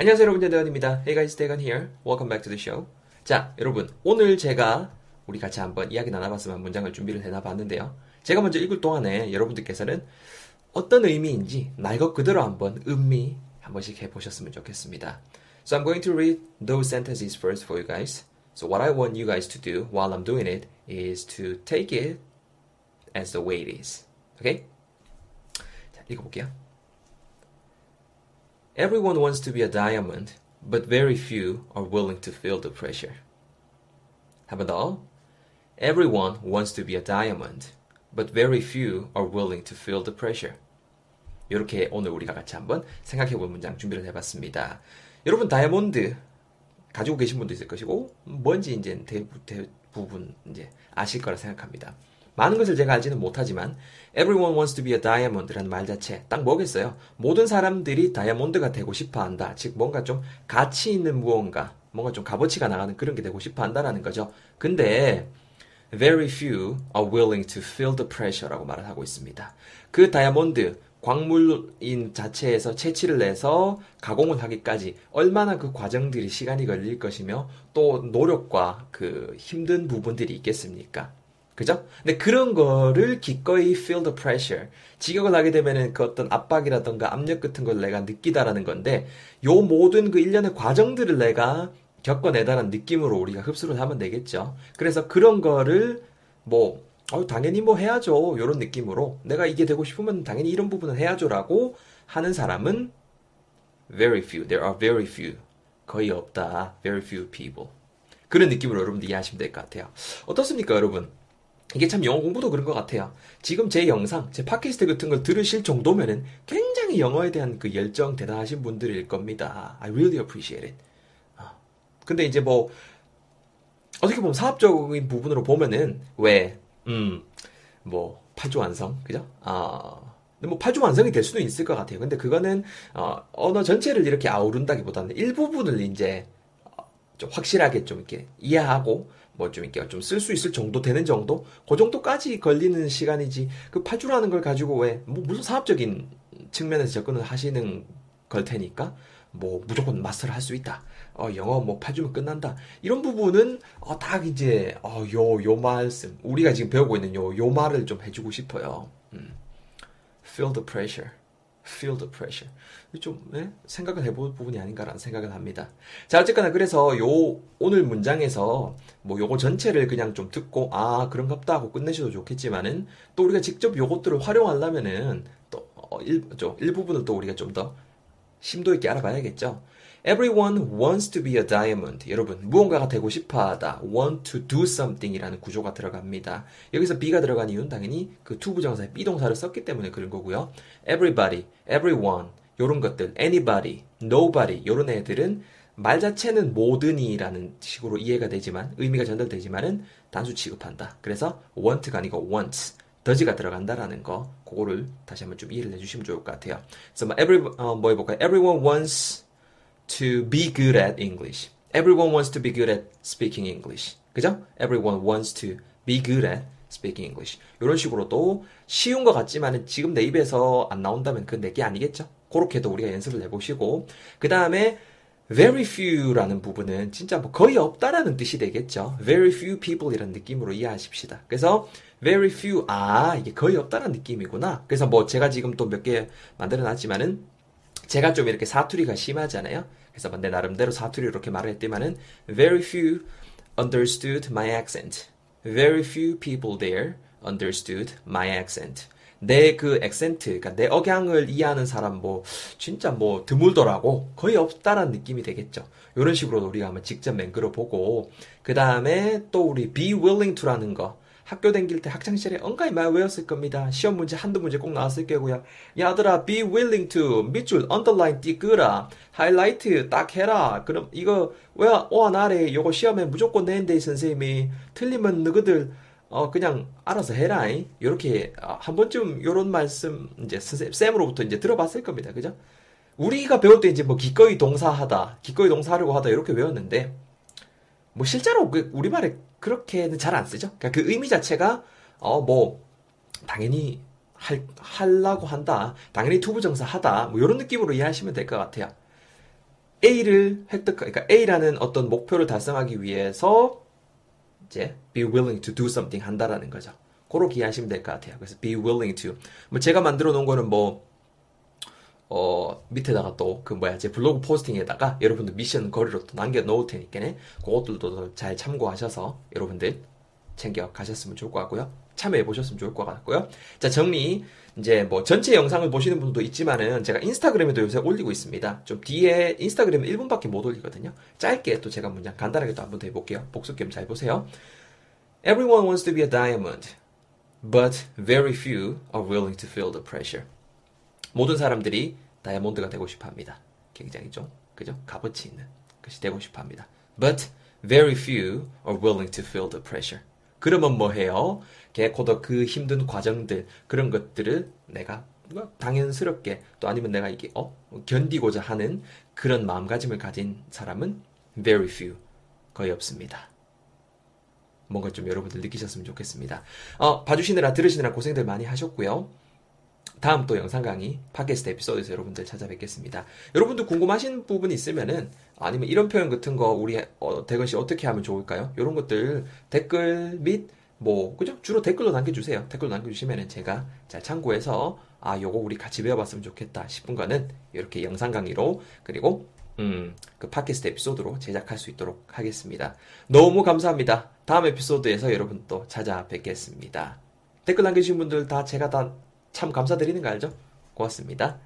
안녕하세요 여러분 대단입니다. Hey guys, 대건 here. Welcome back to the show. 자, 여러분 오늘 제가 우리 같이 한번 이야기 나눠봤으면 문장을 준비를 해놔봤는데요. 제가 먼저 읽을 동안에 여러분들께서는 어떤 의미인지 날 것 그대로 한번 음미 한 번씩 해보셨으면 좋겠습니다. So I'm going to read those sentences first for you guys. So what I want you guys to do while I'm doing it is to take it as the way it is. Okay? 자, 읽어볼게요. Everyone wants to be a diamond, but very few are willing to feel the pressure. 한 번 더. Everyone wants to be a diamond, but very few are willing to feel the pressure. 이렇게 오늘 우리가 같이 한번 생각해볼 문장 준비를 해봤습니다. 여러분 다이아몬드 가지고 계신 분도 있을 것이고 뭔지 이제 대부, 대부분 이제 아실 거라 생각합니다. 많은 것을 제가 알지는 못하지만 everyone wants to be a diamond라는 말 자체 딱 뭐겠어요? 모든 사람들이 다이아몬드가 되고 싶어 한다. 즉 뭔가 좀 가치 있는 무언가, 뭔가 좀 값어치가 나가는 그런 게 되고 싶어 한다라는 거죠. 근데 very few are willing to feel the pressure라고 말을 하고 있습니다. 그 다이아몬드 광물인 자체에서 채취를 해서 가공을 하기까지 얼마나 그 과정들이 시간이 걸릴 것이며 또 노력과 그 힘든 부분들이 있겠습니까? 그죠? 근데 그런 거를 기꺼이 feel the pressure. 직역을 하게 되면은 그 어떤 압박이라던가 압력 같은 걸 내가 느끼다라는 건데, 요 모든 그 일련의 과정들을 내가 겪어내다라는 느낌으로 우리가 흡수를 하면 되겠죠. 그래서 그런 거를 뭐, 어, 당연히 뭐 해야죠. 요런 느낌으로 내가 이게 되고 싶으면 당연히 이런 부분은 해야죠 라고 하는 사람은 very few. There are very few. 거의 없다. Very few people. 그런 느낌으로 여러분들 이해하시면 될 것 같아요. 어떻습니까, 여러분? 이게 참 영어 공부도 그런 것 같아요. 지금 제 영상, 제 팟캐스트 같은 걸 들으실 정도면은 굉장히 영어에 대한 그 열정 대단하신 분들일 겁니다. I really appreciate it. 어. 근데 이제 뭐, 어떻게 보면 사업적인 부분으로 보면은, 왜, 음, 뭐, 팔조 완성, 그죠? 아, 뭐, 팔조 완성이 될 수도 있을 것 같아요. 근데 그거는, 어, 언어 전체를 이렇게 아우른다기 보다는 일부분을 이제, 어, 좀 확실하게 좀 이렇게 이해하고, 뭐 좀 이렇게 좀 쓸 수 있을 정도 되는 정도? 그 정도까지 걸리는 시간이지. 그 팔주라는 걸 가지고 왜, 뭐, 무슨 사업적인 측면에서 접근을 하시는 걸 테니까, 뭐, 무조건 마스터를 할 수 있다. 어, 영어 뭐 팔주면 끝난다. 이런 부분은, 어, 딱 이제, 어, 요, 요 말씀. 우리가 지금 배우고 있는 요, 요 말을 좀 해주고 싶어요. 음. Feel the pressure. Feel the pressure. 좀 네? 생각을 해볼 부분이 아닌가라는 생각을 합니다. 자 어쨌거나 그래서 요 오늘 문장에서 뭐 요거 전체를 그냥 좀 듣고 아 그런갑다 하고 끝내셔도 좋겠지만은 또 우리가 직접 요것들을 활용하려면은 또 어, 일, 좀 일부분을 또 우리가 좀 더 심도 있게 알아봐야겠죠. Everyone wants to be a diamond. 여러분, 무언가가 되고 싶어 하다. want to do something 이라는 구조가 들어갑니다. 여기서 be가 들어간 이유는 당연히 그 to 부정사의 be 동사를 썼기 때문에 그런 거고요. everybody, everyone, 요런 것들, anybody, nobody, 요런 애들은 말 자체는 모든이라는 식으로 이해가 되지만, 의미가 전달되지만은 단수 취급한다. 그래서 want가 아니고 wants. 더지가 들어간다라는 거, 그거를 다시 한번 좀 이해를 해주시면 좋을 것 같아요. 그래서 뭐, every, 어, 뭐 해볼까요? Everyone wants to be good at English. Everyone wants to be good at speaking English. 그죠? Everyone wants to be good at speaking English. 이런 식으로도 쉬운 것 같지만 지금 내 입에서 안 나온다면 그건 내게 아니겠죠? 그렇게도 우리가 연습을 해보시고 그 다음에 very few라는 부분은 진짜 뭐 거의 없다라는 뜻이 되겠죠. very few people이라는 느낌으로 이해하십시다. 그래서 very few 아 이게 거의 없다라는 느낌이구나. 그래서 뭐 제가 지금 또 몇 개 만들어 놨지만은 제가 좀 이렇게 사투리가 심하잖아요. 그래서 뭐내 나름대로 사투리 이렇게 말을 했지만은 very few understood my accent. Very few people there understood my accent. 내 그 액센트, 그러니까 내 억양을 이해하는 사람 뭐 진짜 뭐 드물더라고 거의 없다라는 느낌이 되겠죠. 이런 식으로 우리가 한번 직접 맹글어 보고 그 다음에 또 우리 be willing to라는 거 학교 다닐 때 학창시절에 언가히 많이 외웠을 겁니다. 시험 문제 한두 문제 꼭 나왔을 거고요. 야들아 be willing to 밑줄 underline 띄끄라 하이라이트 딱 해라. 그럼 이거 왜 오한 아래 요거 시험에 무조건 내는데 선생님이 틀리면 너희들 어 그냥 알아서 해라. 이렇게 한 번쯤 요런 말씀 이제 쌤으로부터 이제 들어봤을 겁니다. 그죠? 우리가 배울 때 이제 뭐 기꺼이 동사하다, 기꺼이 동사하려고 하다 이렇게 외웠는데 뭐 실제로 그 우리말에 그렇게는 잘 안 쓰죠. 그러니까 그 의미 자체가 어 뭐 당연히 할 할라고 한다. 당연히 to부정사 하다. 뭐 이런 느낌으로 이해하시면 될 것 같아요. A를 획득, 그러니까 A라는 어떤 목표를 달성하기 위해서 이제 be willing to do something 한다라는 거죠. 그렇게 이해하시면 될 것 같아요. 그래서 be willing to. 뭐 제가 만들어 놓은 거는 뭐, 어, 밑에다가 또 그 뭐야, 제 블로그 포스팅에다가 여러분들 미션 거리로 또 남겨 놓을 테니까네. 그것들도 잘 참고하셔서 여러분들 챙겨 가셨으면 좋을 것 같고요. 참여해 보셨으면 좋을 것 같고요. 자, 정리. 이제 뭐 전체 영상을 보시는 분도 있지만은 제가 인스타그램에도 요새 올리고 있습니다. 좀 뒤에 인스타그램은 1분밖에 못 올리거든요. 짧게 또 제가 문장 간단하게 또 한번 더 해볼게요. 복습 겸 잘 보세요. Everyone wants to be a diamond, but very few are willing to feel the pressure. 모든 사람들이 다이아몬드가 되고 싶어 합니다. 굉장히 좀, 그죠? 값어치 있는 것이 되고 싶어 합니다. But very few are willing to feel the pressure. 그러면 뭐 해요? 개코더 그 힘든 과정들, 그런 것들을 내가 당연스럽게 또 아니면 내가 이게, 어? 견디고자 하는 그런 마음가짐을 가진 사람은 very few. 거의 없습니다. 뭔가 좀 여러분들 느끼셨으면 좋겠습니다. 어, 봐주시느라 들으시느라 고생들 많이 하셨고요. 다음 또 영상 강의 팟캐스트 에피소드에서 여러분들 찾아뵙겠습니다. 여러분들 궁금하신 부분 있으면은 아니면 이런 표현 같은 거 우리 어, 대건 씨 어떻게 하면 좋을까요? 이런 것들 댓글 및 뭐 그죠? 주로 댓글로 남겨주세요. 댓글로 남겨주시면은 제가 잘 참고해서 아 요거 우리 같이 배워봤으면 좋겠다 싶은 거는 이렇게 영상 강의로 그리고 음, 그 팟캐스트 에피소드로 제작할 수 있도록 하겠습니다. 너무 감사합니다. 다음 에피소드에서 여러분 또 찾아뵙겠습니다. 댓글 남겨주신 분들 다 제가 다 참 감사드리는 거 알죠? 고맙습니다.